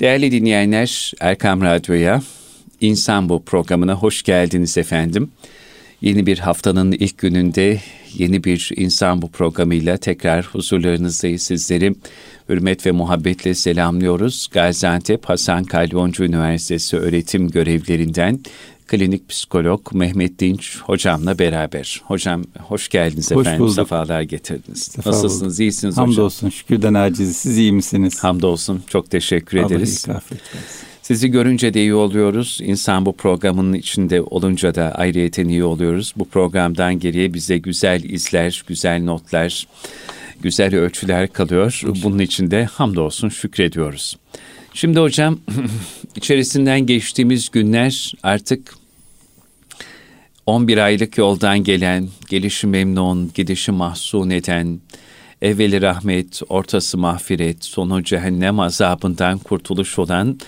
Değerli dinleyenler, Erkam Radyo'ya, İnsan Bu programına hoş geldiniz efendim. Yeni bir haftanın ilk gününde yeni bir İnsan Bu programıyla tekrar huzurlarınızdayız sizleri. Hürmet ve muhabbetle selamlıyoruz. Gaziantep Hasan Kalyoncu Üniversitesi öğretim görevlerinden klinik psikolog Mehmet Dinç hocamla beraber. Hocam hoş geldiniz hoş efendim. Bulduk. Sefalar getirdiniz. Sefa Nasılsınız? bulduk. İyisiniz Hamdolsun, hocam? Hamdolsun. Şükürden aciz. Siz iyi misiniz? Hamdolsun. Çok teşekkür Allah ederiz. Sizi görünce de iyi oluyoruz. İnsan bu programın içinde olunca da ayrıyeten iyi oluyoruz. Bu programdan geriye bize güzel izler, güzel notlar, güzel ölçüler kalıyor. Bunun için de hamdolsun şükrediyoruz. Şimdi hocam içerisinden geçtiğimiz günler artık 11 aylık yoldan gelen, gelişi memnun, gidişi mahzun eden, evveli rahmet, ortası mağfiret, sonu cehennem azabından kurtuluş olan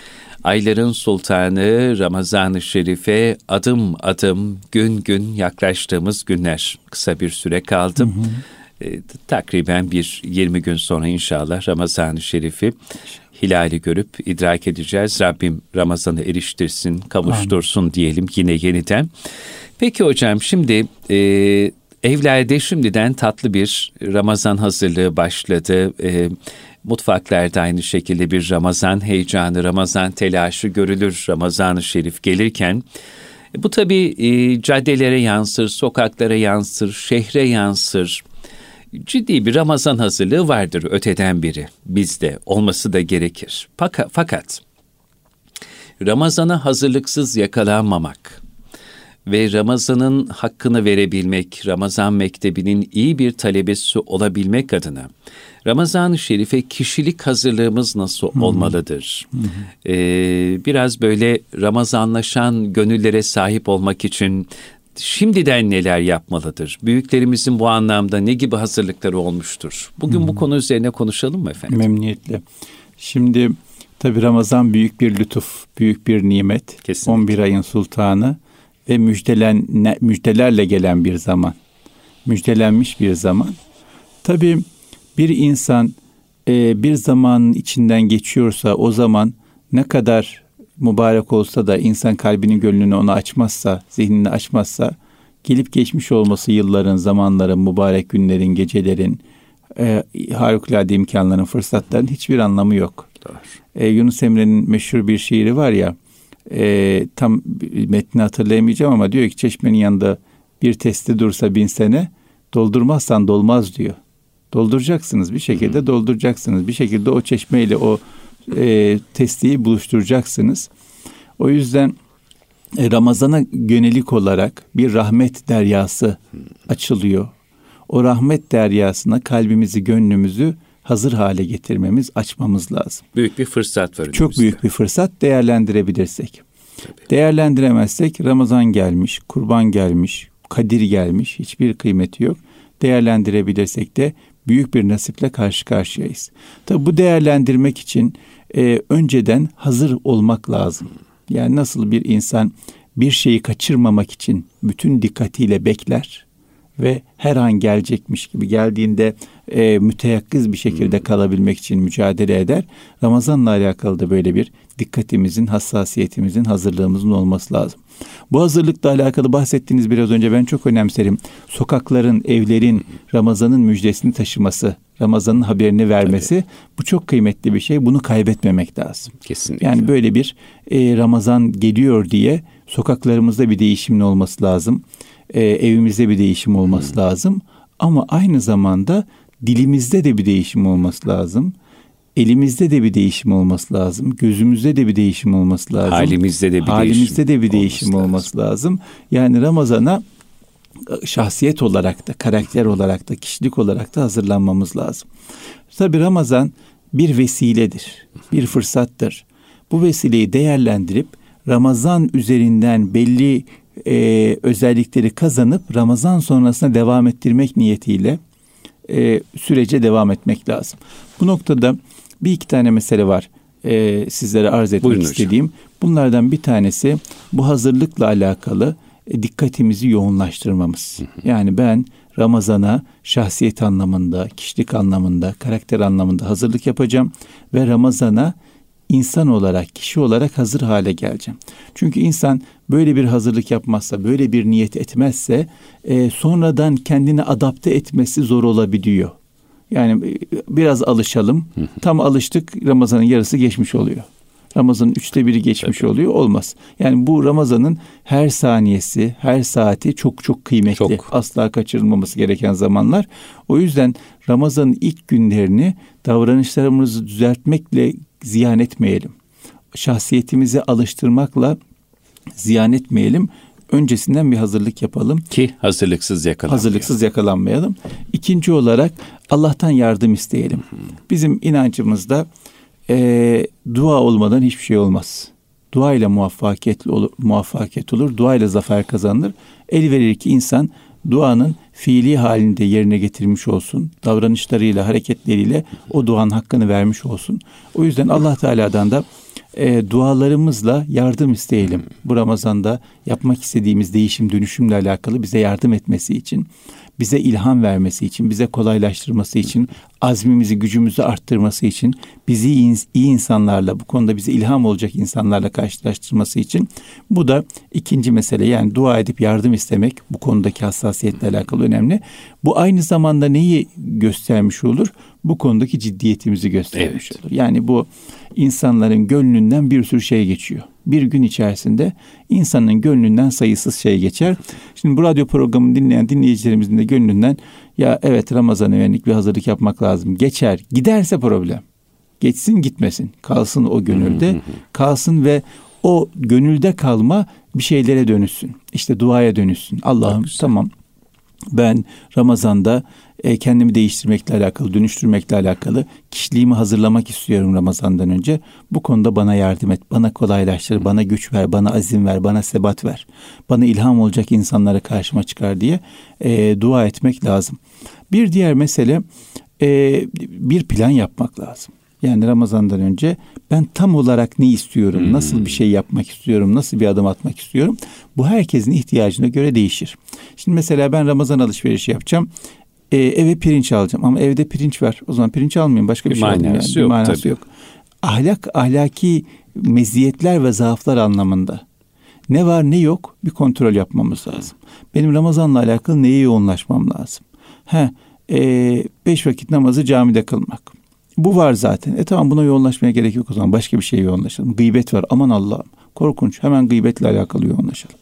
ayların sultanı Ramazan-ı Şerif'e adım adım gün gün yaklaştığımız günler. Kısa bir süre kaldı. Hı hı. E, takriben bir 20 gün sonra inşallah Ramazan-ı Şerif'i hilali görüp idrak edeceğiz. Rabbim Ramazan'ı eriştirsin, kavuştursun Amin. diyelim yine yeniden. Peki hocam şimdi e, evlerde şimdiden tatlı bir Ramazan hazırlığı başladı. E, mutfaklarda aynı şekilde bir Ramazan heyecanı, Ramazan telaşı görülür Ramazan-ı Şerif gelirken. Bu tabii e, caddelere yansır, sokaklara yansır, şehre yansır. Ciddi bir Ramazan hazırlığı vardır öteden biri. Bizde olması da gerekir. Fakat, fakat Ramazan'a hazırlıksız yakalanmamak, ve Ramazan'ın hakkını verebilmek, Ramazan mektebinin iyi bir talebesi olabilmek adına Ramazan-ı Şerif'e kişilik hazırlığımız nasıl hmm. olmalıdır? Hmm. Ee, biraz böyle Ramazanlaşan gönüllere sahip olmak için şimdiden neler yapmalıdır? Büyüklerimizin bu anlamda ne gibi hazırlıkları olmuştur? Bugün hmm. bu konu üzerine konuşalım mı efendim? Memnuniyetle. Şimdi tabi Ramazan büyük bir lütuf, büyük bir nimet. Kesinlikle. 11 ayın sultanı ve müjdelen, müjdelerle gelen bir zaman. Müjdelenmiş bir zaman. Tabii bir insan e, bir zaman içinden geçiyorsa o zaman ne kadar mübarek olsa da insan kalbinin gönlünü ona açmazsa, zihnini açmazsa gelip geçmiş olması yılların, zamanların, mübarek günlerin, gecelerin, e, harikulade imkanların, fırsatların hiçbir anlamı yok. Doğru. E, Yunus Emre'nin meşhur bir şiiri var ya, e, tam metni hatırlayamayacağım ama diyor ki çeşmenin yanında bir testi dursa bin sene doldurmazsan dolmaz diyor. Dolduracaksınız bir şekilde dolduracaksınız. Bir şekilde o çeşmeyle o e, testiyi buluşturacaksınız. O yüzden e, Ramazan'a yönelik olarak bir rahmet deryası açılıyor. O rahmet deryasına kalbimizi, gönlümüzü hazır hale getirmemiz, açmamız lazım. Büyük bir fırsat var. Çok büyük bir fırsat değerlendirebilirsek. Tabii. Değerlendiremezsek Ramazan gelmiş, kurban gelmiş, Kadir gelmiş, hiçbir kıymeti yok. Değerlendirebilirsek de büyük bir nasiple karşı karşıyayız. Tabi bu değerlendirmek için e, önceden hazır olmak lazım. Yani nasıl bir insan bir şeyi kaçırmamak için bütün dikkatiyle bekler ve her an gelecekmiş gibi geldiğinde e, müteyakkız bir şekilde hmm. kalabilmek için mücadele eder. Ramazanla alakalı da böyle bir dikkatimizin, hassasiyetimizin, hazırlığımızın olması lazım. Bu hazırlıkla alakalı bahsettiğiniz biraz önce ben çok önemserim. Sokakların, evlerin Ramazan'ın müjdesini taşıması, Ramazan'ın haberini vermesi Tabii. bu çok kıymetli bir şey. Bunu kaybetmemek lazım. Kesinlikle. Yani böyle bir e, Ramazan geliyor diye sokaklarımızda bir değişimin olması lazım. E, evimizde bir değişim olması hmm. lazım. Ama aynı zamanda dilimizde de bir değişim olması lazım. Elimizde de bir değişim olması lazım. Gözümüzde de bir değişim olması lazım. Halimizde de bir Halimizde değişim de bir değişim olması, olması lazım. lazım. Yani Ramazan'a e, şahsiyet olarak da, karakter olarak da, kişilik olarak da hazırlanmamız lazım. Tabi Ramazan bir vesiledir, bir fırsattır. Bu vesileyi değerlendirip Ramazan üzerinden belli e, özellikleri kazanıp Ramazan sonrasına devam ettirmek niyetiyle e, sürece devam etmek lazım. Bu noktada bir iki tane mesele var e, sizlere arz etmek Buyurun istediğim. Hocam. Bunlardan bir tanesi bu hazırlıkla alakalı e, dikkatimizi yoğunlaştırmamız. Hı hı. Yani ben Ramazan'a şahsiyet anlamında, kişilik anlamında, karakter anlamında hazırlık yapacağım ve Ramazan'a insan olarak, kişi olarak hazır hale geleceğim. Çünkü insan böyle bir hazırlık yapmazsa, böyle bir niyet etmezse e, sonradan kendini adapte etmesi zor olabiliyor. Yani e, biraz alışalım. Tam alıştık Ramazan'ın yarısı geçmiş oluyor. Ramazan'ın üçte biri geçmiş Tabii. oluyor. Olmaz. Yani bu Ramazan'ın her saniyesi, her saati çok çok kıymetli. Çok. Asla kaçırılmaması gereken zamanlar. O yüzden Ramazan'ın ilk günlerini davranışlarımızı düzeltmekle ziyan etmeyelim. Şahsiyetimizi alıştırmakla ziyan etmeyelim. Öncesinden bir hazırlık yapalım. Ki hazırlıksız yakalanmayalım. Hazırlıksız yakalanmayalım. İkinci olarak Allah'tan yardım isteyelim. Bizim inancımızda e, dua olmadan hiçbir şey olmaz. Dua ile muvaffakiyetli olur, muvaffakiyet olur. Dua ile zafer kazanılır. El verir ki insan duanın fiili halinde yerine getirmiş olsun. Davranışlarıyla, hareketleriyle o duanın hakkını vermiş olsun. O yüzden Allah Teala'dan da e, dualarımızla yardım isteyelim. Bu Ramazan'da yapmak istediğimiz değişim dönüşümle alakalı bize yardım etmesi için bize ilham vermesi için, bize kolaylaştırması için, azmimizi, gücümüzü arttırması için, bizi iyi, insanlarla, bu konuda bize ilham olacak insanlarla karşılaştırması için bu da ikinci mesele. Yani dua edip yardım istemek bu konudaki hassasiyetle alakalı önemli. Bu aynı zamanda neyi göstermiş olur? Bu konudaki ciddiyetimizi göstermiş evet. olur. Yani bu insanların gönlünden bir sürü şey geçiyor bir gün içerisinde insanın gönlünden sayısız şey geçer. Şimdi bu radyo programını dinleyen dinleyicilerimizin de gönlünden ya evet Ramazan'a yönelik bir hazırlık yapmak lazım. Geçer. Giderse problem. Geçsin gitmesin. Kalsın o gönülde. kalsın ve o gönülde kalma bir şeylere dönüşsün. İşte duaya dönüşsün. Allah'ım tamam ben Ramazan'da e, kendimi değiştirmekle alakalı, dönüştürmekle alakalı kişiliğimi hazırlamak istiyorum Ramazan'dan önce. Bu konuda bana yardım et, bana kolaylaştır, bana güç ver, bana azim ver, bana sebat ver. Bana ilham olacak insanlara karşıma çıkar diye e, dua etmek lazım. Bir diğer mesele e, bir plan yapmak lazım. Yani Ramazan'dan önce ben tam olarak ne istiyorum, hmm. nasıl bir şey yapmak istiyorum, nasıl bir adım atmak istiyorum. Bu herkesin ihtiyacına göre değişir. Şimdi mesela ben Ramazan alışverişi yapacağım. Ee, eve pirinç alacağım ama evde pirinç var. O zaman pirinç almayayım başka bir, bir şey alayım. Yani. Yok, bir manası tabii. yok. Ahlak, ahlaki meziyetler ve zaaflar anlamında. Ne var ne yok bir kontrol yapmamız lazım. Benim Ramazan'la alakalı neye yoğunlaşmam lazım? He, e, beş vakit namazı camide kılmak. Bu var zaten. E tamam buna yoğunlaşmaya gerek yok o zaman. Başka bir şeye yoğunlaşalım. Gıybet var. Aman Allah'ım. Korkunç. Hemen gıybetle alakalı yoğunlaşalım.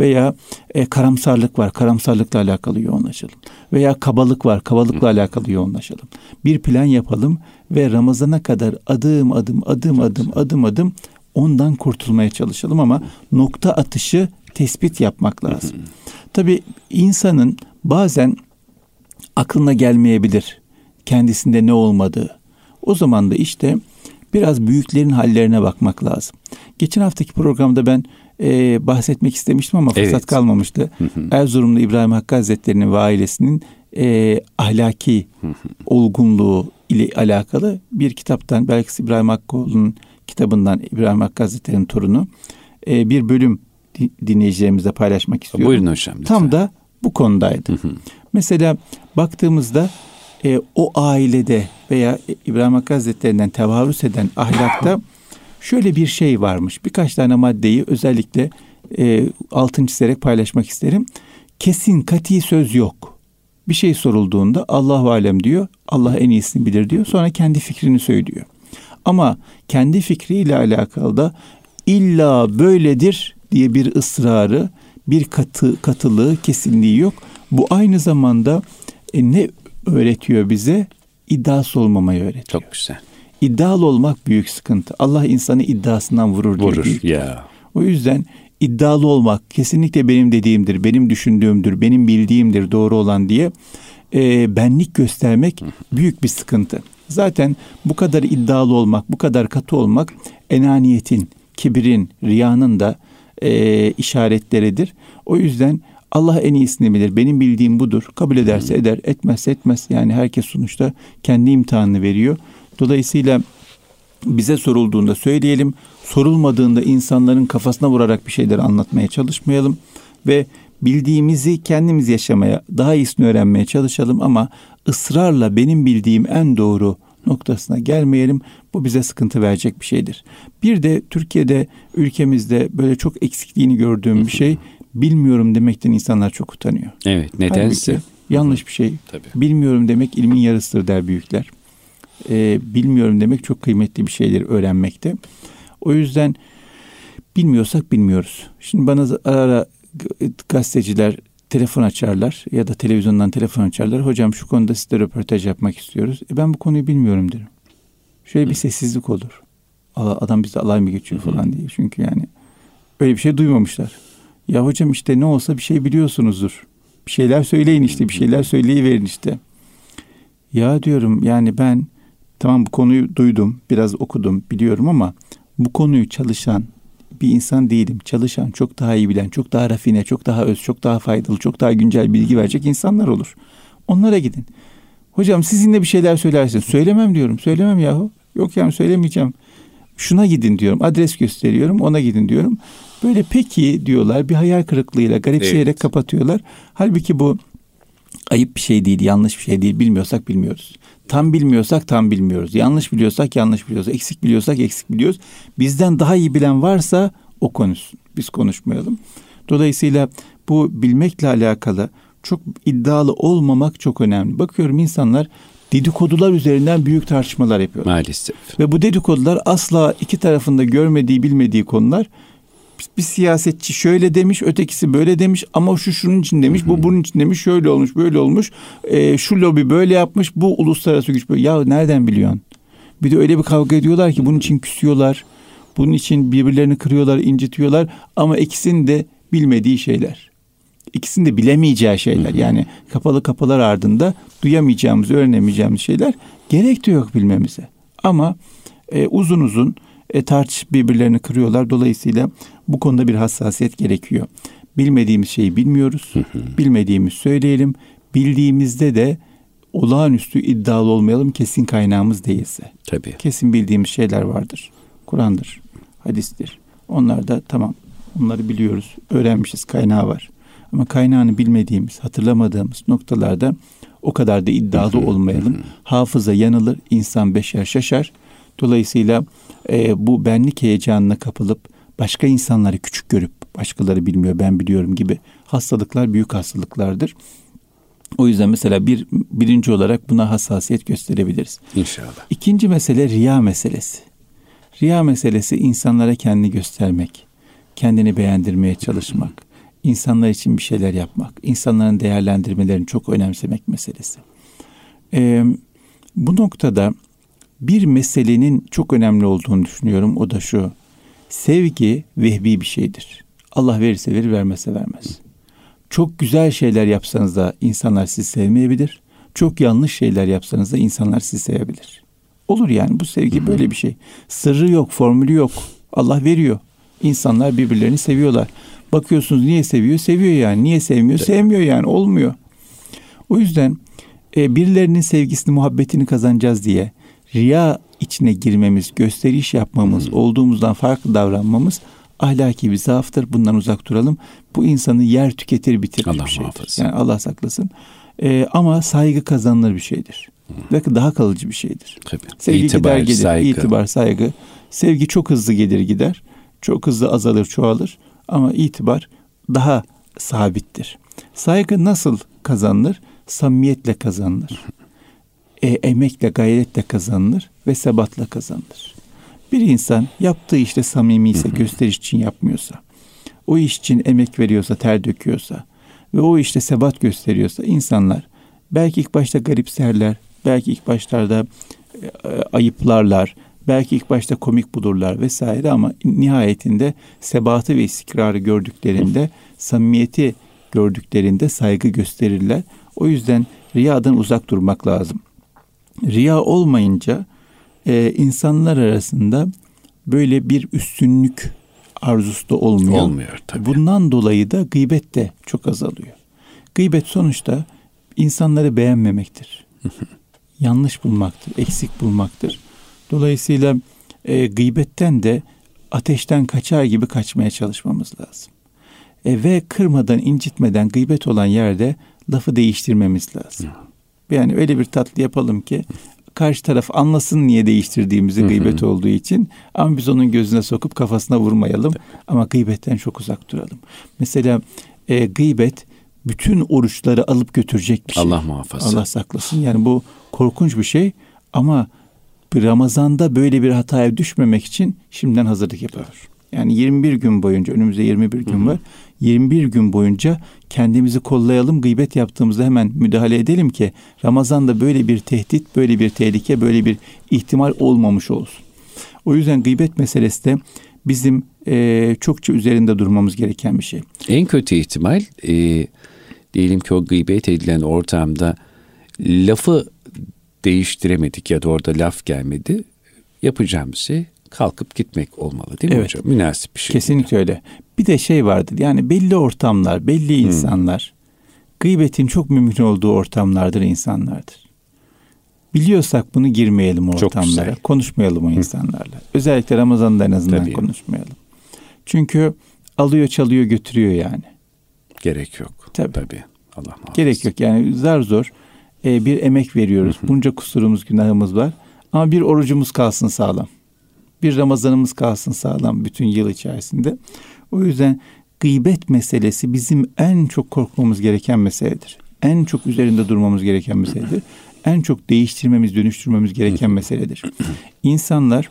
Veya e, karamsarlık var. Karamsarlıkla alakalı yoğunlaşalım. Veya kabalık var. Kabalıkla alakalı yoğunlaşalım. Bir plan yapalım ve Ramazana kadar adım adım adım adım adım adım ondan kurtulmaya çalışalım ama nokta atışı tespit yapmak lazım. Tabii insanın bazen aklına gelmeyebilir kendisinde ne olmadığı. O zaman da işte biraz büyüklerin hallerine bakmak lazım. Geçen haftaki programda ben e, bahsetmek istemiştim ama fırsat evet. kalmamıştı. Erzurumlu İbrahim Hakkı Hazretleri'nin ve ailesinin e, ahlaki olgunluğu ile alakalı bir kitaptan belki İbrahim Hakkıoğlu'nun kitabından İbrahim Hakkı Hazretleri'nin torunu e, bir bölüm dinleyicilerimizle paylaşmak istiyorum. Buyurun hocam. Lütfen. Tam da bu konudaydı. Mesela baktığımızda e, o ailede veya İbrahim Hakkı Hazretlerinden tevarüs eden ahlakta şöyle bir şey varmış. Birkaç tane maddeyi özellikle e, altın çizerek paylaşmak isterim. Kesin kati söz yok. Bir şey sorulduğunda Allahu alem diyor. Allah en iyisini bilir diyor. Sonra kendi fikrini söylüyor. Ama kendi fikriyle alakalı da illa böyledir diye bir ısrarı, bir katı katılığı, kesinliği yok. Bu aynı zamanda e, ne öğretiyor bize? İddiası olmamayı öğretiyor. Çok güzel. İddialı olmak büyük sıkıntı. Allah insanı iddiasından vurur. Vurur ya. O yüzden iddialı olmak kesinlikle benim dediğimdir, benim düşündüğümdür, benim bildiğimdir doğru olan diye e, benlik göstermek büyük bir sıkıntı. Zaten bu kadar iddialı olmak, bu kadar katı olmak enaniyetin, kibirin, riyanın da e, işaretleridir. O yüzden Allah en iyisini bilir. Benim bildiğim budur. Kabul ederse eder, etmezse etmez. Yani herkes sonuçta kendi imtihanını veriyor. Dolayısıyla bize sorulduğunda söyleyelim. Sorulmadığında insanların kafasına vurarak bir şeyler anlatmaya çalışmayalım ve bildiğimizi kendimiz yaşamaya, daha iyisini öğrenmeye çalışalım ama ısrarla benim bildiğim en doğru noktasına gelmeyelim. Bu bize sıkıntı verecek bir şeydir. Bir de Türkiye'de ülkemizde böyle çok eksikliğini gördüğüm bir şey bilmiyorum demekten insanlar çok utanıyor. Evet nedense. Halbuki yanlış bir şey. Tabii. Bilmiyorum demek ilmin yarısıdır der büyükler. Ee, bilmiyorum demek çok kıymetli bir şeydir öğrenmekte. O yüzden bilmiyorsak bilmiyoruz. Şimdi bana ara ara gazeteciler telefon açarlar ya da televizyondan telefon açarlar. Hocam şu konuda size röportaj yapmak istiyoruz. E ben bu konuyu bilmiyorum derim. Şöyle bir sessizlik olur. Adam bize alay mı geçiyor falan diye. Çünkü yani öyle bir şey duymamışlar. Ya hocam işte ne olsa bir şey biliyorsunuzdur. Bir şeyler söyleyin işte bir şeyler söyleyiverin işte. Ya diyorum yani ben tamam bu konuyu duydum biraz okudum biliyorum ama bu konuyu çalışan bir insan değilim. Çalışan, çok daha iyi bilen, çok daha rafine, çok daha öz, çok daha faydalı, çok daha güncel bilgi verecek insanlar olur. Onlara gidin. Hocam sizinle bir şeyler söylersin. Söylemem diyorum. Söylemem yahu. Yok yani söylemeyeceğim. Şuna gidin diyorum. Adres gösteriyorum. Ona gidin diyorum. Böyle peki diyorlar. Bir hayal kırıklığıyla garipseyerek evet. kapatıyorlar. Halbuki bu ayıp bir şey değil, yanlış bir şey değil. Bilmiyorsak bilmiyoruz. Tam bilmiyorsak tam bilmiyoruz. Yanlış biliyorsak yanlış biliyoruz. Eksik biliyorsak eksik biliyoruz. Bizden daha iyi bilen varsa o konuşsun. Biz konuşmayalım. Dolayısıyla bu bilmekle alakalı çok iddialı olmamak çok önemli. Bakıyorum insanlar dedikodular üzerinden büyük tartışmalar yapıyorlar. Maalesef. Ve bu dedikodular asla iki tarafında görmediği bilmediği konular bir siyasetçi şöyle demiş, ötekisi böyle demiş ama şu şunun için demiş, bu bunun için demiş, şöyle olmuş, böyle olmuş. E, şu lobi böyle yapmış, bu uluslararası güç böyle. Ya nereden biliyorsun? Bir de öyle bir kavga ediyorlar ki bunun için küsüyorlar. Bunun için birbirlerini kırıyorlar, incitiyorlar ama ikisinin de bilmediği şeyler. İkisinin de bilemeyeceği şeyler. Yani kapalı kapılar ardında duyamayacağımız, öğrenemeyeceğimiz şeyler gerek de yok bilmemize. Ama e, uzun uzun e, tartışıp birbirlerini kırıyorlar. Dolayısıyla bu konuda bir hassasiyet gerekiyor. Bilmediğimiz şeyi bilmiyoruz. Bilmediğimiz söyleyelim. Bildiğimizde de olağanüstü iddialı olmayalım kesin kaynağımız değilse. Tabii. Kesin bildiğimiz şeyler vardır. Kur'an'dır, hadistir. Onlar da tamam onları biliyoruz, öğrenmişiz, kaynağı var. Ama kaynağını bilmediğimiz, hatırlamadığımız noktalarda o kadar da iddialı olmayalım. Hafıza yanılır, insan beşer şaşar. Dolayısıyla e, bu benlik heyecanına kapılıp başka insanları küçük görüp başkaları bilmiyor ben biliyorum gibi hastalıklar büyük hastalıklardır. O yüzden mesela bir birinci olarak buna hassasiyet gösterebiliriz. İnşallah. İkinci mesele riya meselesi. Riya meselesi insanlara kendini göstermek, kendini beğendirmeye çalışmak, insanlar için bir şeyler yapmak, insanların değerlendirmelerini çok önemsemek meselesi. Ee, bu noktada bir meselenin çok önemli olduğunu düşünüyorum. O da şu. Sevgi vehbi bir şeydir. Allah verirse verir, vermezse vermez. Çok güzel şeyler yapsanız da insanlar sizi sevmeyebilir. Çok yanlış şeyler yapsanız da insanlar sizi sevebilir. Olur yani bu sevgi böyle bir şey. Sırrı yok, formülü yok. Allah veriyor. İnsanlar birbirlerini seviyorlar. Bakıyorsunuz niye seviyor? Seviyor yani. Niye sevmiyor? Sevmiyor yani. Olmuyor. O yüzden e, birilerinin sevgisini, muhabbetini kazanacağız diye riya içine girmemiz, gösteriş yapmamız, hmm. olduğumuzdan farklı davranmamız ahlaki bir zaaftır. Bundan uzak duralım. Bu insanı yer tüketir bitirir Allah bir şeydir. Muhafız. Yani Allah saklasın. Ee, ama saygı kazanılır bir şeydir. Hmm. Ve daha kalıcı bir şeydir. Tabii. Sevgi itibar, gider gelir. Saygı. İtibar, saygı. Sevgi çok hızlı gelir gider. Çok hızlı azalır, çoğalır. Ama itibar daha sabittir. Saygı nasıl kazanılır? Samimiyetle kazanılır e, emekle, gayretle kazanılır ve sebatla kazanılır. Bir insan yaptığı işte samimi ise, gösteriş için yapmıyorsa, o iş için emek veriyorsa, ter döküyorsa ve o işte sebat gösteriyorsa insanlar belki ilk başta garipserler, belki ilk başlarda e, ayıplarlar, belki ilk başta komik bulurlar vesaire ama nihayetinde sebatı ve istikrarı gördüklerinde, samimiyeti gördüklerinde saygı gösterirler. O yüzden riyadan uzak durmak lazım. Riya olmayınca e, insanlar arasında böyle bir üstünlük arzusu da olmuyor. Olmuyor tabii. Bundan dolayı da gıybet de çok azalıyor. Gıybet sonuçta insanları beğenmemektir. Yanlış bulmaktır, eksik bulmaktır. Dolayısıyla e, gıybetten de ateşten kaçar gibi kaçmaya çalışmamız lazım. E, ve kırmadan, incitmeden gıybet olan yerde lafı değiştirmemiz lazım. Yani öyle bir tatlı yapalım ki karşı taraf anlasın niye değiştirdiğimizi gıybet olduğu için. Ama biz onun gözüne sokup kafasına vurmayalım. Ama gıybetten çok uzak duralım. Mesela e, gıybet bütün oruçları alıp götürecek bir şey. Allah muhafaza. Allah saklasın. Yani bu korkunç bir şey ama Ramazan'da böyle bir hataya düşmemek için şimdiden hazırlık yapılır. Yani 21 gün boyunca önümüzde 21 gün var. 21 gün boyunca kendimizi kollayalım. Gıybet yaptığımızda hemen müdahale edelim ki Ramazan'da böyle bir tehdit, böyle bir tehlike, böyle bir ihtimal olmamış olsun. O yüzden gıybet meselesi de bizim e, çokça üzerinde durmamız gereken bir şey. En kötü ihtimal e, diyelim ki o gıybet edilen ortamda lafı değiştiremedik ya da orada laf gelmedi. Yapacağım şey kalkıp gitmek olmalı değil mi evet. hocam? Münasip bir şey. Kesinlikle öyle. Bir de şey vardır yani belli ortamlar, belli hmm. insanlar gıybetin çok mümkün olduğu ortamlardır insanlardır. Biliyorsak bunu girmeyelim o ortamlara. Konuşmayalım o insanlarla. Özellikle Ramazan'da en azından Tabii. konuşmayalım. Çünkü alıyor çalıyor götürüyor yani. Gerek yok. Tabii. Tabii. Allah muhafaza. Gerek yok yani zar zor e, bir emek veriyoruz. Bunca kusurumuz günahımız var. Ama bir orucumuz kalsın sağlam bir Ramazanımız kalsın sağlam bütün yıl içerisinde. O yüzden gıybet meselesi bizim en çok korkmamız gereken meseledir. En çok üzerinde durmamız gereken meseledir. En çok değiştirmemiz, dönüştürmemiz gereken meseledir. İnsanlar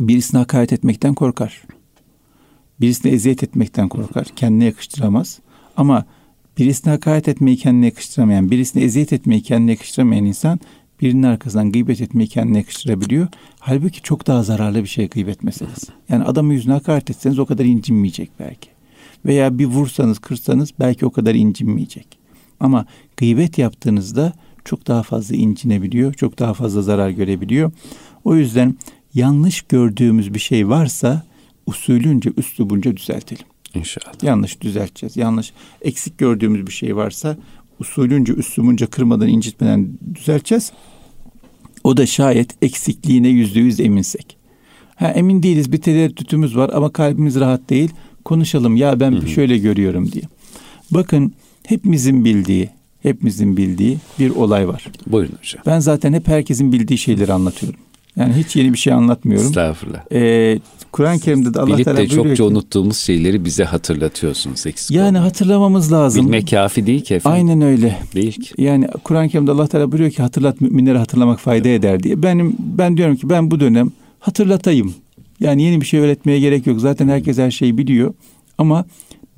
birisine hakaret etmekten korkar. Birisine eziyet etmekten korkar. Kendine yakıştıramaz. Ama birisine hakaret etmeyi kendine yakıştıramayan, birisine eziyet etmeyi kendine yakıştıramayan insan birinin arkasından gıybet etmeyi kendine yakıştırabiliyor. Halbuki çok daha zararlı bir şey gıybet meselesi. Yani adamı yüzüne hakaret etseniz o kadar incinmeyecek belki. Veya bir vursanız kırsanız belki o kadar incinmeyecek. Ama gıybet yaptığınızda çok daha fazla incinebiliyor, çok daha fazla zarar görebiliyor. O yüzden yanlış gördüğümüz bir şey varsa usulünce, üslubunca düzeltelim. İnşallah. Yanlış düzelteceğiz. Yanlış eksik gördüğümüz bir şey varsa usulünce, üslubunca kırmadan, incitmeden düzelteceğiz. O da şayet eksikliğine yüzde yüz eminsek. Ha, emin değiliz bir tereddütümüz var ama kalbimiz rahat değil. Konuşalım ya ben Hı-hı. şöyle görüyorum diye. Bakın hepimizin bildiği, hepimizin bildiği bir olay var. Buyurun hocam. Ben zaten hep herkesin bildiği şeyleri anlatıyorum. Yani hiç yeni bir şey anlatmıyorum. Estağfurullah. Ee, Kur'an-ı Kerim'de de Allah Bilip de çokça ki, unuttuğumuz şeyleri bize hatırlatıyorsunuz. Eksik yani olmadan. hatırlamamız lazım. Bilmek kafi değil ki efendim. Aynen öyle. Değil ki. Yani Kur'an-ı Kerim'de Allah Teala buyuruyor ki hatırlat müminleri hatırlamak fayda evet. eder diye. Benim ben diyorum ki ben bu dönem hatırlatayım. Yani yeni bir şey öğretmeye gerek yok. Zaten herkes her şeyi biliyor. Ama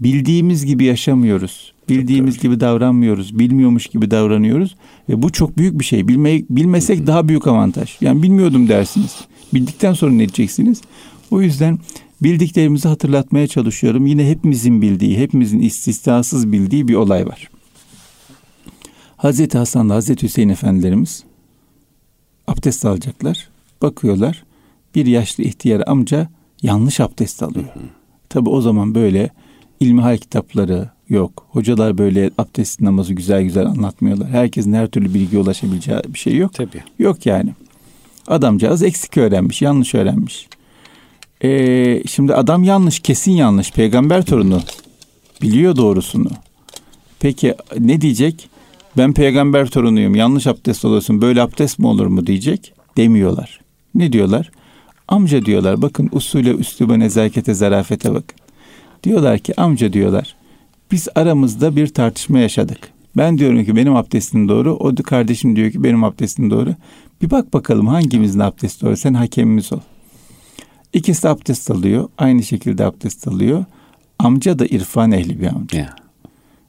bildiğimiz gibi yaşamıyoruz. Bildiğimiz gibi davranmıyoruz. Bilmiyormuş gibi davranıyoruz. Ve bu çok büyük bir şey. Bilme, bilmesek daha büyük avantaj. Yani bilmiyordum dersiniz. Bildikten sonra ne diyeceksiniz? O yüzden bildiklerimizi hatırlatmaya çalışıyorum. Yine hepimizin bildiği, hepimizin istisnasız bildiği bir olay var. Hazreti Hasan'la Hazreti Hüseyin efendilerimiz abdest alacaklar. Bakıyorlar bir yaşlı ihtiyar amca yanlış abdest alıyor. Tabi o zaman böyle ilmihal kitapları yok. Hocalar böyle abdest namazı güzel güzel anlatmıyorlar. Herkesin her türlü bilgi ulaşabileceği bir şey yok. Tabii. Yok yani. Adamcağız eksik öğrenmiş, yanlış öğrenmiş. Ee, şimdi adam yanlış, kesin yanlış. Peygamber torunu biliyor doğrusunu. Peki ne diyecek? Ben peygamber torunuyum. Yanlış abdest alıyorsun. Böyle abdest mi olur mu diyecek? Demiyorlar. Ne diyorlar? Amca diyorlar. Bakın usule, üsluba, nezakete, zarafete bakın. Diyorlar ki amca diyorlar. Biz aramızda bir tartışma yaşadık. Ben diyorum ki benim abdestim doğru. O kardeşim diyor ki benim abdestim doğru. Bir bak bakalım hangimizin abdesti doğru. Sen hakemimiz ol. İkisi de abdest alıyor. Aynı şekilde abdest alıyor. Amca da irfan ehli bir amca. Yeah.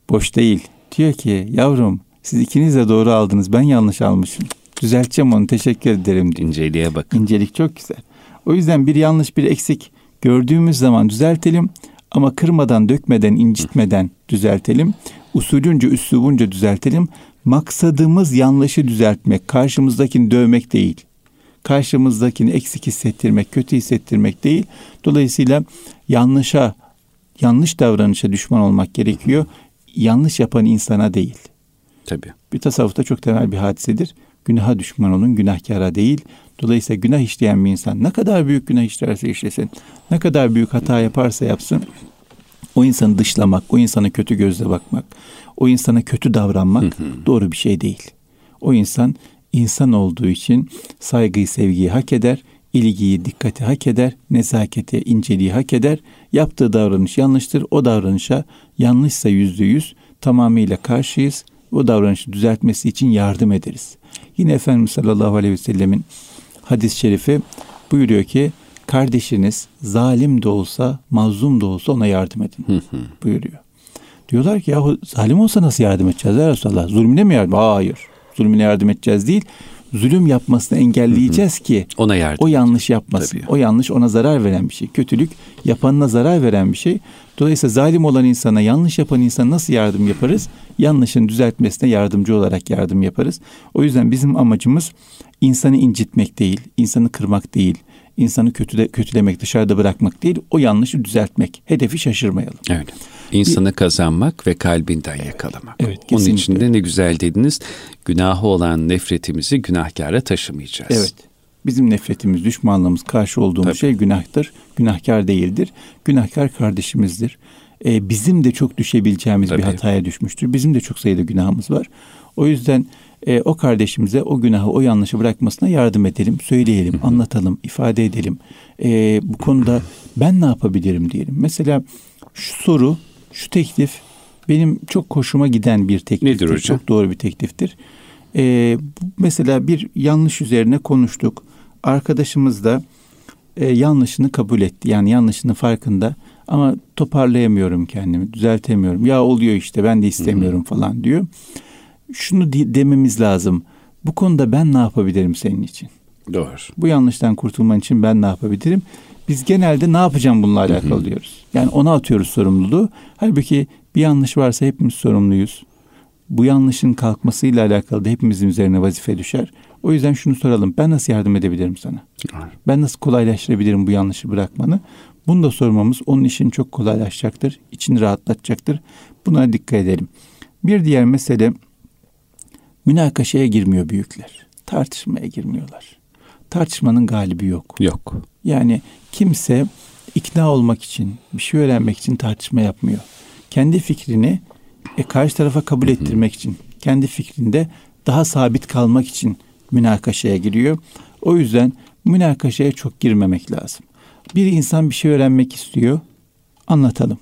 Boş değil. Diyor ki yavrum siz ikiniz de doğru aldınız. Ben yanlış almışım. Düzelteceğim onu teşekkür ederim diyor. İnceliğe bak. İncelik çok güzel. O yüzden bir yanlış bir eksik gördüğümüz zaman düzeltelim. Ama kırmadan, dökmeden, incitmeden düzeltelim. Usulünce, üslubunca düzeltelim. Maksadımız yanlışı düzeltmek, karşımızdakini dövmek değil karşımızdakini eksik hissettirmek, kötü hissettirmek değil. Dolayısıyla yanlışa, yanlış davranışa düşman olmak gerekiyor. Yanlış yapan insana değil. Tabii. Bir tasavvufta çok temel bir hadisedir. Günaha düşman olun, günahkara değil. Dolayısıyla günah işleyen bir insan ne kadar büyük günah işlerse işlesin, ne kadar büyük hata yaparsa yapsın, o insanı dışlamak, o insana kötü gözle bakmak, o insana kötü davranmak doğru bir şey değil. O insan insan olduğu için saygıyı, sevgiyi hak eder, ilgiyi, dikkati hak eder, nezaketi, inceliği hak eder. Yaptığı davranış yanlıştır. O davranışa yanlışsa yüzde yüz tamamıyla karşıyız. O davranışı düzeltmesi için yardım ederiz. Yine Efendimiz sallallahu aleyhi ve sellemin hadis-i şerifi buyuruyor ki kardeşiniz zalim de olsa mazlum da olsa ona yardım edin buyuruyor. Diyorlar ki yahu zalim olsa nasıl yardım edeceğiz ya Resulallah? Zulmüne mi yardım? Hayır. Zulmüne yardım edeceğiz değil. Zulüm yapmasını engelleyeceğiz ki ona yardım. O yanlış yapmasın. Tabii. O yanlış ona zarar veren bir şey. Kötülük yapanına zarar veren bir şey. Dolayısıyla zalim olan insana, yanlış yapan insana nasıl yardım yaparız? Yanlışın düzeltmesine yardımcı olarak yardım yaparız. O yüzden bizim amacımız insanı incitmek değil, insanı kırmak değil, insanı kötüle, kötülemek, dışarıda bırakmak değil, o yanlışı düzeltmek. Hedefi şaşırmayalım. Evet. İnsanı kazanmak ve kalbinden yakalamak. Evet, kesinlikle. Onun için de ne güzel dediniz. Günahı olan nefretimizi günahkara taşımayacağız. Evet. Bizim nefretimiz, düşmanlığımız, karşı olduğumuz Tabii. şey günahtır. Günahkar değildir. Günahkar kardeşimizdir. Ee, bizim de çok düşebileceğimiz Tabii. bir hataya düşmüştür. Bizim de çok sayıda günahımız var. O yüzden e, o kardeşimize o günahı, o yanlışı bırakmasına yardım edelim, söyleyelim, anlatalım, ifade edelim. E, bu konuda ben ne yapabilirim diyelim. Mesela şu soru, şu teklif benim çok hoşuma giden bir tekliftir. Nedir hocam? Çok doğru bir tekliftir. E, mesela bir yanlış üzerine konuştuk. Arkadaşımız da e, yanlışını kabul etti. Yani yanlışının farkında ama toparlayamıyorum kendimi, düzeltemiyorum. Ya oluyor işte ben de istemiyorum hı hı. falan diyor şunu dememiz lazım. Bu konuda ben ne yapabilirim senin için? Doğru. Bu yanlıştan kurtulman için ben ne yapabilirim? Biz genelde ne yapacağım bununla alakalı diyoruz. Yani ona atıyoruz sorumluluğu. Halbuki bir yanlış varsa hepimiz sorumluyuz. Bu yanlışın kalkmasıyla alakalı da hepimizin üzerine vazife düşer. O yüzden şunu soralım. Ben nasıl yardım edebilirim sana? Ben nasıl kolaylaştırabilirim bu yanlışı bırakmanı? Bunu da sormamız onun işini çok kolaylaşacaktır. İçini rahatlatacaktır. Buna dikkat edelim. Bir diğer mesele Münakaşaya girmiyor büyükler. Tartışmaya girmiyorlar. Tartışmanın galibi yok. Yok. Yani kimse ikna olmak için, bir şey öğrenmek için tartışma yapmıyor. Kendi fikrini e, karşı tarafa kabul ettirmek için, kendi fikrinde daha sabit kalmak için münakaşaya giriyor. O yüzden münakaşaya çok girmemek lazım. Bir insan bir şey öğrenmek istiyor, anlatalım.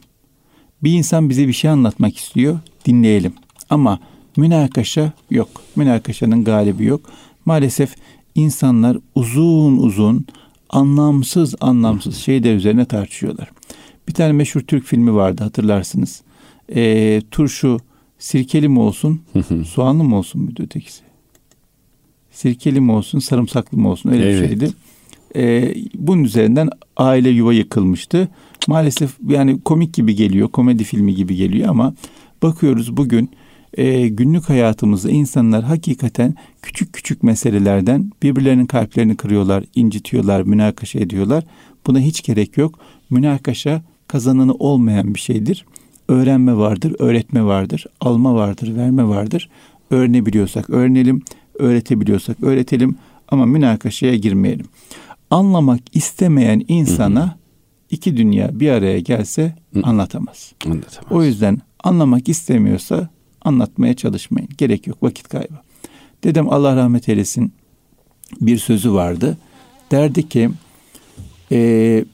Bir insan bize bir şey anlatmak istiyor, dinleyelim. Ama Münakaşa yok. Münakaşanın galibi yok. Maalesef insanlar uzun uzun anlamsız anlamsız şeyler üzerine tartışıyorlar. Bir tane meşhur Türk filmi vardı hatırlarsınız. E, turşu sirkeli mi olsun, soğanlı mı olsun muydu ötekisi? Sirkeli mi olsun, sarımsaklı mı olsun öyle evet. bir şeydi. E, bunun üzerinden aile yuva yıkılmıştı. Maalesef yani komik gibi geliyor, komedi filmi gibi geliyor ama bakıyoruz bugün e, günlük hayatımızda insanlar hakikaten küçük küçük meselelerden birbirlerinin kalplerini kırıyorlar, incitiyorlar, münakaşa ediyorlar. Buna hiç gerek yok. Münakaşa kazananı olmayan bir şeydir. Öğrenme vardır, öğretme vardır, alma vardır, verme vardır. Öğrenebiliyorsak öğrenelim, öğretebiliyorsak öğretelim ama münakaşaya girmeyelim. Anlamak istemeyen insana iki dünya bir araya gelse anlatamaz. Anlatamaz. O yüzden anlamak istemiyorsa anlatmaya çalışmayın. Gerek yok vakit kaybı. Dedem Allah rahmet eylesin bir sözü vardı. Derdi ki e,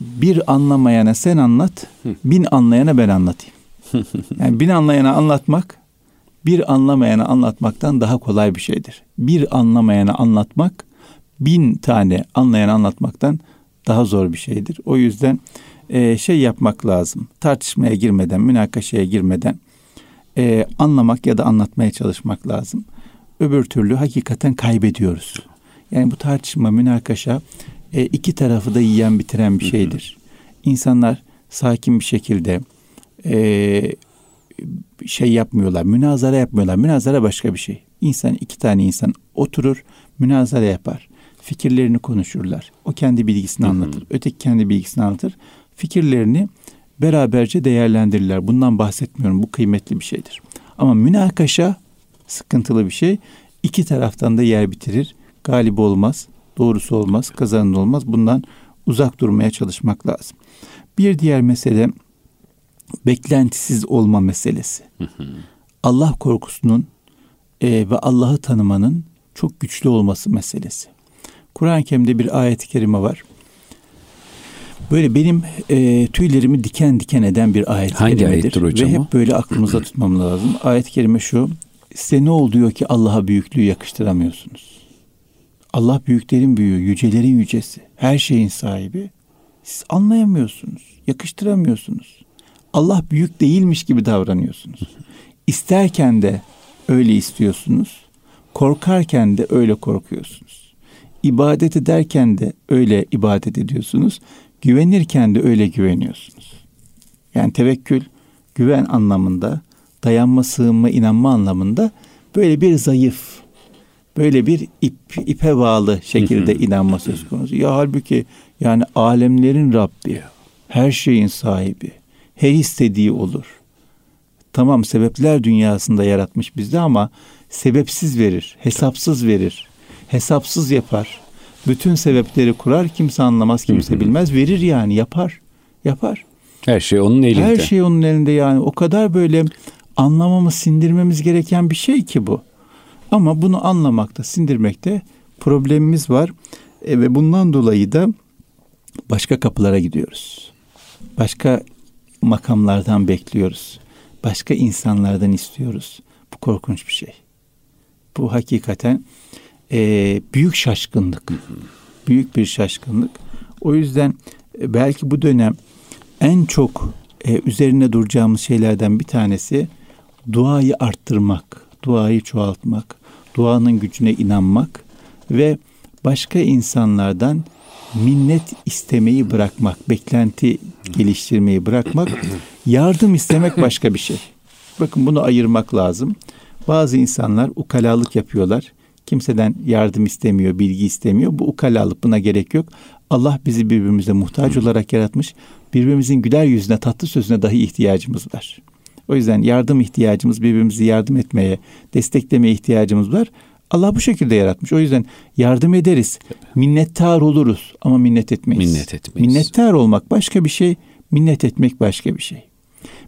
bir anlamayana sen anlat, bin anlayana ben anlatayım. Yani bin anlayana anlatmak bir anlamayana anlatmaktan daha kolay bir şeydir. Bir anlamayana anlatmak bin tane anlayana anlatmaktan daha zor bir şeydir. O yüzden e, şey yapmak lazım. Tartışmaya girmeden, münakaşaya girmeden e, anlamak ya da anlatmaya çalışmak lazım. Öbür türlü hakikaten kaybediyoruz. Yani bu tartışma, münakaşa e, iki tarafı da yiyen bitiren bir şeydir. İnsanlar sakin bir şekilde e, şey yapmıyorlar, münazara yapmıyorlar. Münazara başka bir şey. İnsan iki tane insan oturur, münazara yapar. Fikirlerini konuşurlar. O kendi bilgisini anlatır. Öteki kendi bilgisini anlatır. Fikirlerini beraberce değerlendirirler. Bundan bahsetmiyorum. Bu kıymetli bir şeydir. Ama münakaşa sıkıntılı bir şey. İki taraftan da yer bitirir. Galip olmaz, doğrusu olmaz, kazanan olmaz. Bundan uzak durmaya çalışmak lazım. Bir diğer mesele beklentisiz olma meselesi. Allah korkusunun e, ve Allah'ı tanımanın çok güçlü olması meselesi. Kur'an-ı Kerim'de bir ayet-i kerime var. Böyle benim e, tüylerimi diken diken eden bir ayet-i Hangi kerimedir. hocam Ve hep böyle aklımıza tutmam lazım. Ayet-i kerime şu. Size ne oluyor ki Allah'a büyüklüğü yakıştıramıyorsunuz? Allah büyüklerin büyüğü, yücelerin yücesi, her şeyin sahibi. Siz anlayamıyorsunuz, yakıştıramıyorsunuz. Allah büyük değilmiş gibi davranıyorsunuz. İsterken de öyle istiyorsunuz. Korkarken de öyle korkuyorsunuz. İbadet ederken de öyle ibadet ediyorsunuz. Güvenirken de öyle güveniyorsunuz. Yani tevekkül güven anlamında, dayanma, sığınma, inanma anlamında böyle bir zayıf, böyle bir ip, ipe bağlı şekilde inanma söz konusu. Ya halbuki yani alemlerin Rabbi, her şeyin sahibi, her istediği olur. Tamam sebepler dünyasında yaratmış bizde ama sebepsiz verir, hesapsız verir, hesapsız yapar. Bütün sebepleri kurar, kimse anlamaz, kimse bilmez, verir yani yapar, yapar. Her şey onun elinde. Her şey onun elinde yani o kadar böyle anlamamız, sindirmemiz gereken bir şey ki bu. Ama bunu anlamakta, sindirmekte problemimiz var. E, ve bundan dolayı da başka kapılara gidiyoruz. Başka makamlardan bekliyoruz. Başka insanlardan istiyoruz. Bu korkunç bir şey. Bu hakikaten e, büyük şaşkınlık. Büyük bir şaşkınlık. O yüzden e, belki bu dönem en çok e, üzerine duracağımız şeylerden bir tanesi duayı arttırmak, duayı çoğaltmak, duanın gücüne inanmak ve başka insanlardan minnet istemeyi bırakmak, beklenti geliştirmeyi bırakmak, yardım istemek başka bir şey. Bakın bunu ayırmak lazım. Bazı insanlar ukalalık yapıyorlar. Kimseden yardım istemiyor, bilgi istemiyor. Bu ukalalık buna gerek yok. Allah bizi birbirimize muhtaç olarak yaratmış. Birbirimizin güler yüzüne, tatlı sözüne dahi ihtiyacımız var. O yüzden yardım ihtiyacımız, birbirimizi yardım etmeye, desteklemeye ihtiyacımız var. Allah bu şekilde yaratmış. O yüzden yardım ederiz. Minnettar oluruz ama minnet etmeyiz. Minnet etmeyiz. Minnettar olmak başka bir şey, minnet etmek başka bir şey.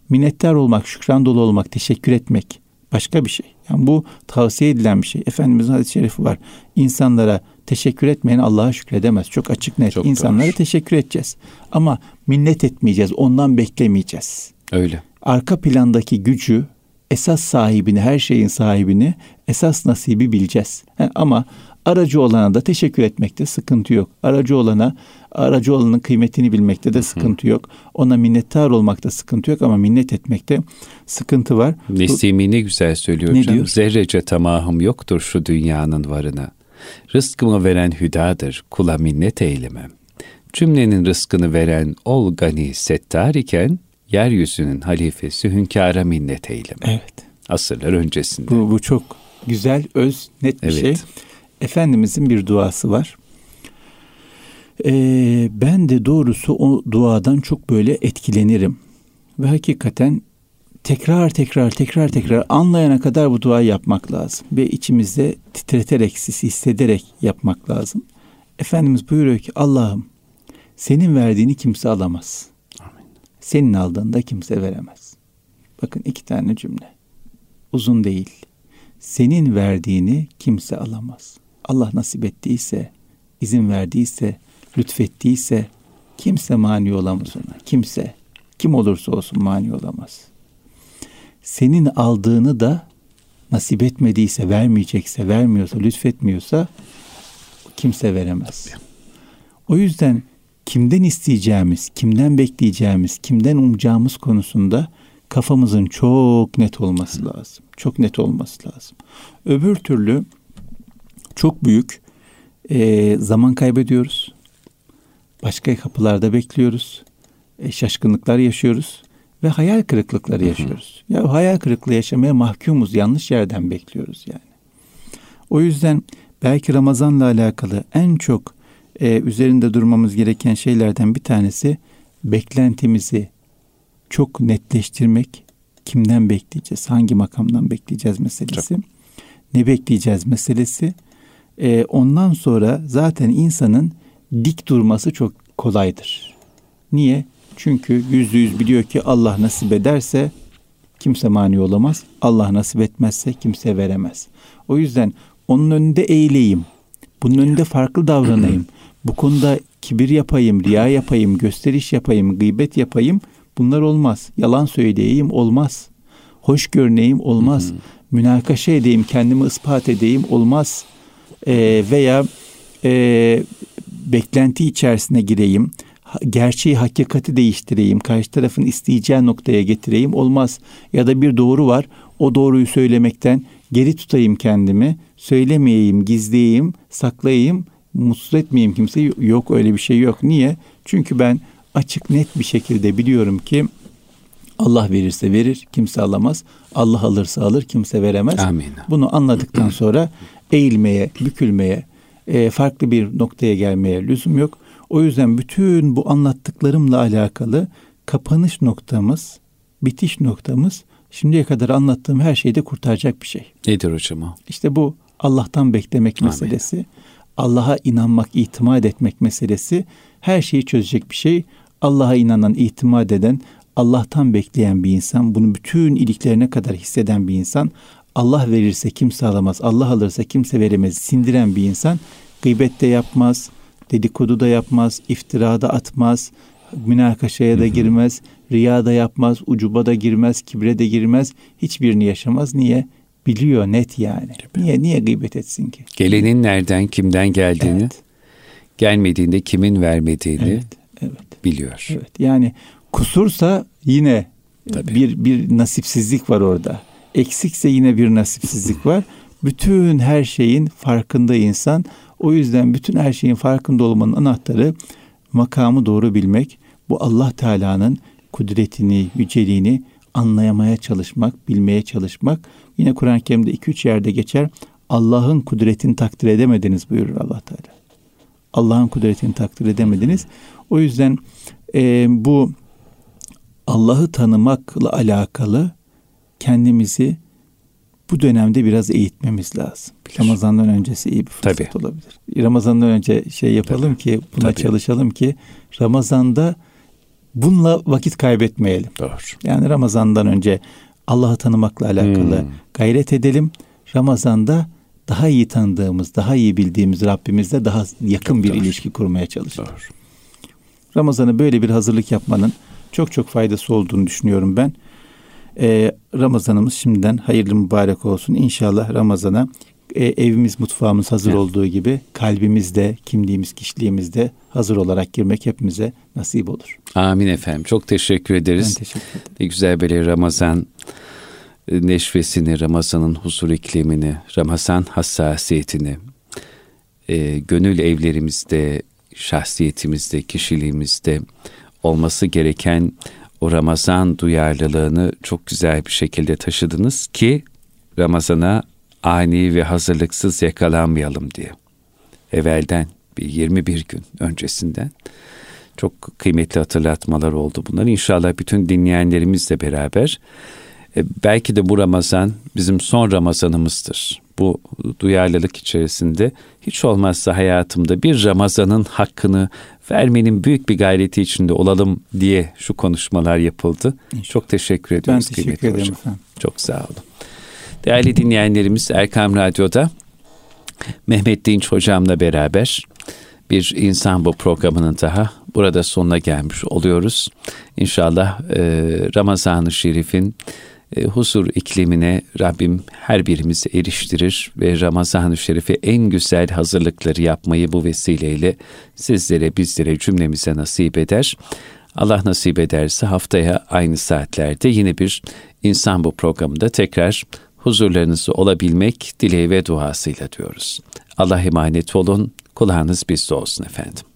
Minnettar olmak, şükran dolu olmak, teşekkür etmek başka bir şey. Yani bu tavsiye edilen bir şey. Efendimizin hadis-i şerifi var. İnsanlara teşekkür etmeyen Allah'a şükredemez. Çok açık net. Çok İnsanlara doğru. teşekkür edeceğiz. Ama minnet etmeyeceğiz. Ondan beklemeyeceğiz. Öyle. Arka plandaki gücü, esas sahibini, her şeyin sahibini, esas nasibi bileceğiz. He, ama aracı olana da teşekkür etmekte sıkıntı yok. Aracı olana, aracı olanın kıymetini bilmekte de sıkıntı yok. Ona minnettar olmakta sıkıntı yok ama minnet etmekte sıkıntı var. Nesimi ne güzel söylüyor ne hocam. Diyor? Zerrece tamahım yoktur şu dünyanın varına. Rızkımı veren hüdadır, kula minnet eylemem. Cümlenin rızkını veren ol gani settar iken, yeryüzünün halifesi hünkâra minnet eyleme. Evet. Asırlar öncesinde. Bu, bu çok güzel, öz, net bir evet. şey. Efendimizin bir duası var. Ee, ben de doğrusu o duadan çok böyle etkilenirim. Ve hakikaten tekrar tekrar tekrar tekrar anlayana kadar bu duayı yapmak lazım. Ve içimizde titreterek, hissederek yapmak lazım. Efendimiz buyuruyor ki Allah'ım senin verdiğini kimse alamaz. Amin. Senin aldığını da kimse veremez. Bakın iki tane cümle. Uzun değil. Senin verdiğini kimse alamaz. Allah nasip ettiyse, izin verdiyse, lütfettiyse kimse mani olamaz ona. Kimse. Kim olursa olsun mani olamaz. Senin aldığını da nasip etmediyse, vermeyecekse, vermiyorsa, lütfetmiyorsa kimse veremez. O yüzden kimden isteyeceğimiz, kimden bekleyeceğimiz, kimden umacağımız konusunda kafamızın çok net olması lazım. Çok net olması lazım. Öbür türlü çok büyük e, zaman kaybediyoruz. Başka kapılarda bekliyoruz. E, şaşkınlıklar yaşıyoruz ve hayal kırıklıkları yaşıyoruz. Ya hayal kırıklığı yaşamaya mahkumuz. Yanlış yerden bekliyoruz yani. O yüzden belki Ramazan'la alakalı en çok e, üzerinde durmamız gereken şeylerden bir tanesi beklentimizi çok netleştirmek. Kimden bekleyeceğiz? Hangi makamdan bekleyeceğiz meselesi? Çok. Ne bekleyeceğiz meselesi? E, ondan sonra zaten insanın dik durması çok kolaydır. Niye? Çünkü yüzde yüz biliyor ki Allah nasip ederse kimse mani olamaz. Allah nasip etmezse kimse veremez. O yüzden Onun önünde eğileyim. Bunun önünde farklı davranayım. Bu konuda kibir yapayım, riya yapayım, gösteriş yapayım, gıybet yapayım. Bunlar olmaz. Yalan söyleyeyim olmaz. Hoş görüneyim olmaz. Münakaşa edeyim, kendimi ispat edeyim olmaz. Ee, veya e, beklenti içerisine gireyim. Gerçeği, hakikati değiştireyim. Karşı tarafın isteyeceği noktaya getireyim olmaz. Ya da bir doğru var. O doğruyu söylemekten geri tutayım kendimi. Söylemeyeyim, gizleyeyim, saklayayım mutsuz etmeyeyim kimseyi. Yok öyle bir şey yok. Niye? Çünkü ben açık net bir şekilde biliyorum ki Allah verirse verir, kimse alamaz. Allah alırsa alır, kimse veremez. Amin. Bunu anladıktan sonra eğilmeye, bükülmeye, e, farklı bir noktaya gelmeye lüzum yok. O yüzden bütün bu anlattıklarımla alakalı kapanış noktamız, bitiş noktamız şimdiye kadar anlattığım her şeyde kurtaracak bir şey. Nedir hocam o? İşte bu Allah'tan beklemek Amin. meselesi. Allah'a inanmak, itimat etmek meselesi her şeyi çözecek bir şey. Allah'a inanan, itimat eden, Allah'tan bekleyen bir insan, bunu bütün iliklerine kadar hisseden bir insan, Allah verirse kimse alamaz, Allah alırsa kimse veremez, sindiren bir insan, gıybet de yapmaz, dedikodu da yapmaz, iftira da atmaz, münakaşaya da girmez, riya da yapmaz, ucuba da girmez, kibre de girmez, hiçbirini yaşamaz. Niye? biliyor net yani. Niye niye gıybet etsin ki? Gelenin nereden, kimden geldiğini, evet. gelmediğinde kimin vermediğini evet, evet. biliyor. Evet. Yani kusursa yine Tabii. bir bir nasipsizlik var orada. Eksikse yine bir nasipsizlik var. Bütün her şeyin farkında insan. O yüzden bütün her şeyin farkında olmanın anahtarı makamı doğru bilmek. Bu Allah Teala'nın kudretini, yüceliğini anlayamaya çalışmak, bilmeye çalışmak. Yine Kur'an-ı Kerim'de iki üç yerde geçer. Allah'ın kudretini takdir edemediniz buyurur Allah Teala. Allah'ın kudretini takdir edemediniz. O yüzden e, bu Allah'ı tanımakla alakalı kendimizi bu dönemde biraz eğitmemiz lazım. Bilir. Ramazandan öncesi iyi bir fırsat Tabii. olabilir. Ramazandan önce şey yapalım Tabii. ki buna Tabii. çalışalım ki Ramazan'da bununla vakit kaybetmeyelim. Doğru. Yani Ramazan'dan önce Allah'ı tanımakla alakalı hmm. gayret edelim. Ramazan'da daha iyi tanıdığımız, daha iyi bildiğimiz Rabbimizle daha yakın çok bir doğru. ilişki kurmaya çalışalım. Doğru. Ramazan'a böyle bir hazırlık yapmanın çok çok faydası olduğunu düşünüyorum ben. Ee, Ramazanımız şimdiden hayırlı mübarek olsun. İnşallah Ramazan'a e, evimiz, mutfağımız hazır evet. olduğu gibi kalbimizde, kimliğimiz, kişiliğimizde hazır olarak girmek hepimize nasip olur. Amin efendim. Çok teşekkür ederiz. Ben teşekkür ederim. Ne güzel böyle Ramazan e, neşvesini, Ramazan'ın huzur iklimini, Ramazan hassasiyetini, e, gönül evlerimizde, şahsiyetimizde, kişiliğimizde olması gereken o Ramazan duyarlılığını çok güzel bir şekilde taşıdınız ki Ramazan'a ani ve hazırlıksız yakalanmayalım diye. Evvelden bir 21 gün öncesinden çok kıymetli hatırlatmalar oldu bunlar. İnşallah bütün dinleyenlerimizle beraber e, belki de bu Ramazan bizim son Ramazanımızdır. Bu duyarlılık içerisinde hiç olmazsa hayatımda bir Ramazan'ın hakkını vermenin büyük bir gayreti içinde olalım diye şu konuşmalar yapıldı. İnşallah. Çok teşekkür ediyoruz. Ben teşekkür ederim hocam. efendim. Çok sağ olun. Değerli dinleyenlerimiz Erkam Radyo'da Mehmet Dinç hocamla beraber bir insan bu programının daha burada sonuna gelmiş oluyoruz. İnşallah e, Ramazan-ı Şerif'in e, huzur iklimine Rabbim her birimizi eriştirir ve Ramazan-ı Şerif'e en güzel hazırlıkları yapmayı bu vesileyle sizlere, bizlere, cümlemize nasip eder. Allah nasip ederse haftaya aynı saatlerde yine bir insan bu programında tekrar huzurlarınızı olabilmek dileği ve duasıyla diyoruz. Allah emanet olun, kulağınız bizde olsun efendim.